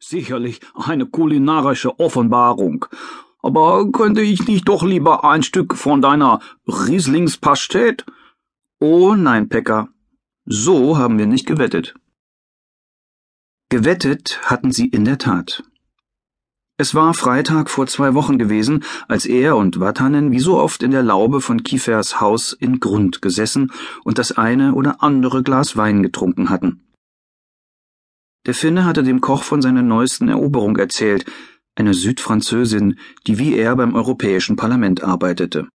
Sicherlich eine kulinarische Offenbarung. Aber könnte ich nicht doch lieber ein Stück von deiner Rieslingspastät? Oh nein, Pekka. So haben wir nicht gewettet. Gewettet hatten sie in der Tat. Es war Freitag vor zwei Wochen gewesen, als er und Watanen wie so oft in der Laube von Kiefers Haus in Grund gesessen und das eine oder andere Glas Wein getrunken hatten. Der Finne hatte dem Koch von seiner neuesten Eroberung erzählt, einer Südfranzösin, die wie er beim Europäischen Parlament arbeitete.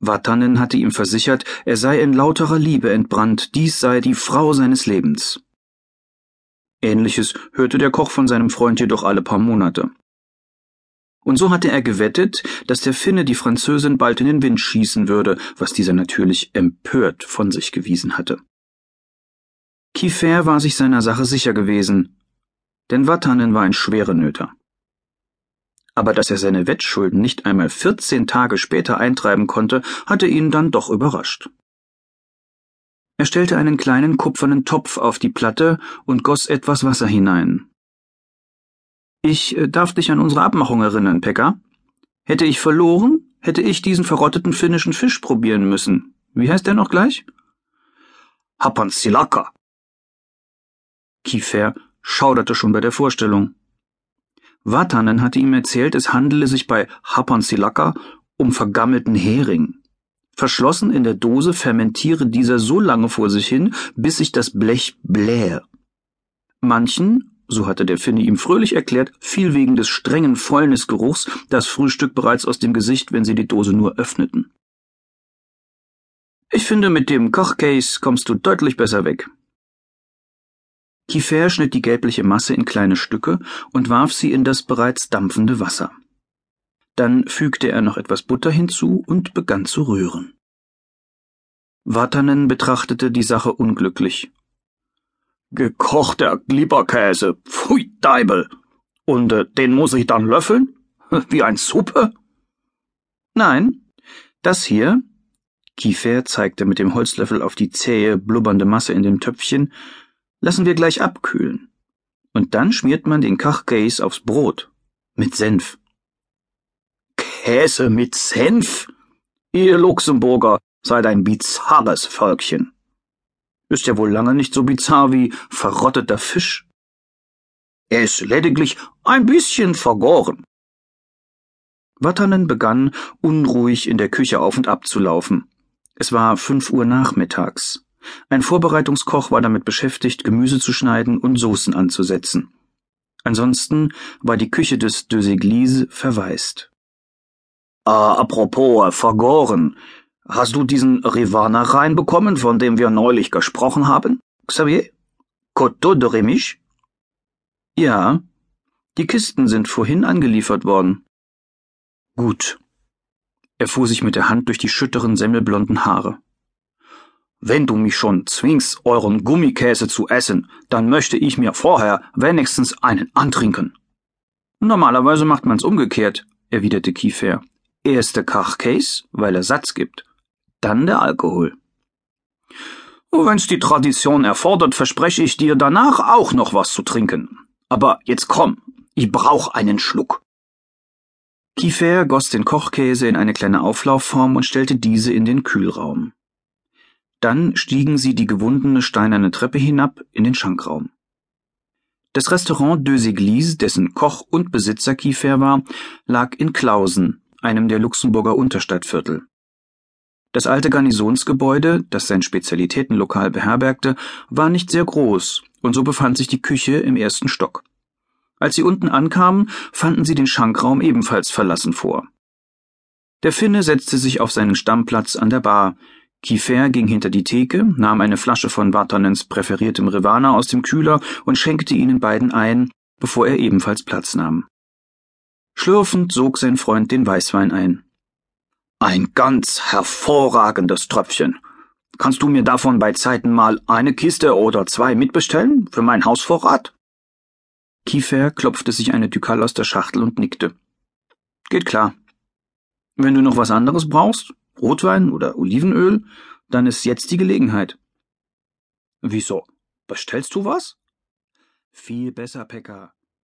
Vatanen hatte ihm versichert, er sei in lauterer Liebe entbrannt, dies sei die Frau seines Lebens. Ähnliches hörte der Koch von seinem Freund jedoch alle paar Monate. Und so hatte er gewettet, dass der Finne die Französin bald in den Wind schießen würde, was dieser natürlich empört von sich gewiesen hatte. Kiefer war sich seiner Sache sicher gewesen, denn Watanen war ein schwerer Nöter. Aber dass er seine Wettschulden nicht einmal vierzehn Tage später eintreiben konnte, hatte ihn dann doch überrascht. Er stellte einen kleinen kupfernen Topf auf die Platte und goss etwas Wasser hinein. Ich äh, darf dich an unsere Abmachung erinnern, Pekka. Hätte ich verloren, hätte ich diesen verrotteten finnischen Fisch probieren müssen. Wie heißt der noch gleich? Hapansilaka. Kiefer schauderte schon bei der Vorstellung. Watanen hatte ihm erzählt, es handele sich bei Hapansilaka um vergammelten Hering. Verschlossen in der Dose fermentiere dieser so lange vor sich hin, bis sich das Blech blähe. Manchen, so hatte der Finne ihm fröhlich erklärt, fiel wegen des strengen Fäulnisgeruchs das Frühstück bereits aus dem Gesicht, wenn sie die Dose nur öffneten. Ich finde, mit dem Kochcase kommst du deutlich besser weg. Kiefer schnitt die gelbliche Masse in kleine Stücke und warf sie in das bereits dampfende Wasser. Dann fügte er noch etwas Butter hinzu und begann zu rühren. Watanen betrachtete die Sache unglücklich. Gekochter Glieberkäse, pfui Deibel. Und äh, den muss ich dann löffeln? Wie ein Suppe? Nein, das hier, Kiefer zeigte mit dem Holzlöffel auf die zähe, blubbernde Masse in dem Töpfchen, lassen wir gleich abkühlen. Und dann schmiert man den Kachkäse aufs Brot. Mit Senf. Käse mit Senf? Ihr Luxemburger seid ein bizarres Völkchen. Ist ja wohl lange nicht so bizarr wie verrotteter Fisch. Er ist lediglich ein bisschen vergoren. Watanen begann, unruhig in der Küche auf und ab zu laufen. Es war fünf Uhr nachmittags. Ein Vorbereitungskoch war damit beschäftigt, Gemüse zu schneiden und Soßen anzusetzen. Ansonsten war die Küche des Deux Églises verwaist. Ah, apropos vergoren. Hast du diesen Rivana reinbekommen, von dem wir neulich gesprochen haben, Xavier? Coteau de Remiche? Ja. Die Kisten sind vorhin angeliefert worden. Gut. Er fuhr sich mit der Hand durch die schütteren, semmelblonden Haare. Wenn du mich schon zwingst, euren Gummikäse zu essen, dann möchte ich mir vorher wenigstens einen antrinken. Normalerweise macht man's umgekehrt, erwiderte Kiefer. Erst der Kachcase, weil er Satz gibt. Dann der Alkohol. Wenn's die Tradition erfordert, verspreche ich dir danach auch noch was zu trinken. Aber jetzt komm, ich brauch einen Schluck. Kiefer goss den Kochkäse in eine kleine Auflaufform und stellte diese in den Kühlraum. Dann stiegen sie die gewundene steinerne Treppe hinab in den Schankraum. Das Restaurant Deux Églises, dessen Koch und Besitzer Kiefer war, lag in Klausen, einem der Luxemburger Unterstadtviertel. Das alte Garnisonsgebäude, das sein Spezialitätenlokal beherbergte, war nicht sehr groß, und so befand sich die Küche im ersten Stock. Als sie unten ankamen, fanden sie den Schankraum ebenfalls verlassen vor. Der Finne setzte sich auf seinen Stammplatz an der Bar. Kiefer ging hinter die Theke, nahm eine Flasche von Watanens präferiertem Rivana aus dem Kühler und schenkte ihnen beiden ein, bevor er ebenfalls Platz nahm. Schlürfend sog sein Freund den Weißwein ein. Ein ganz hervorragendes Tröpfchen. Kannst du mir davon bei Zeiten mal eine Kiste oder zwei mitbestellen für meinen Hausvorrat? Kiefer klopfte sich eine Dukal aus der Schachtel und nickte. Geht klar. Wenn du noch was anderes brauchst, Rotwein oder Olivenöl, dann ist jetzt die Gelegenheit. Wieso? Bestellst du was? Viel besser, Pekka.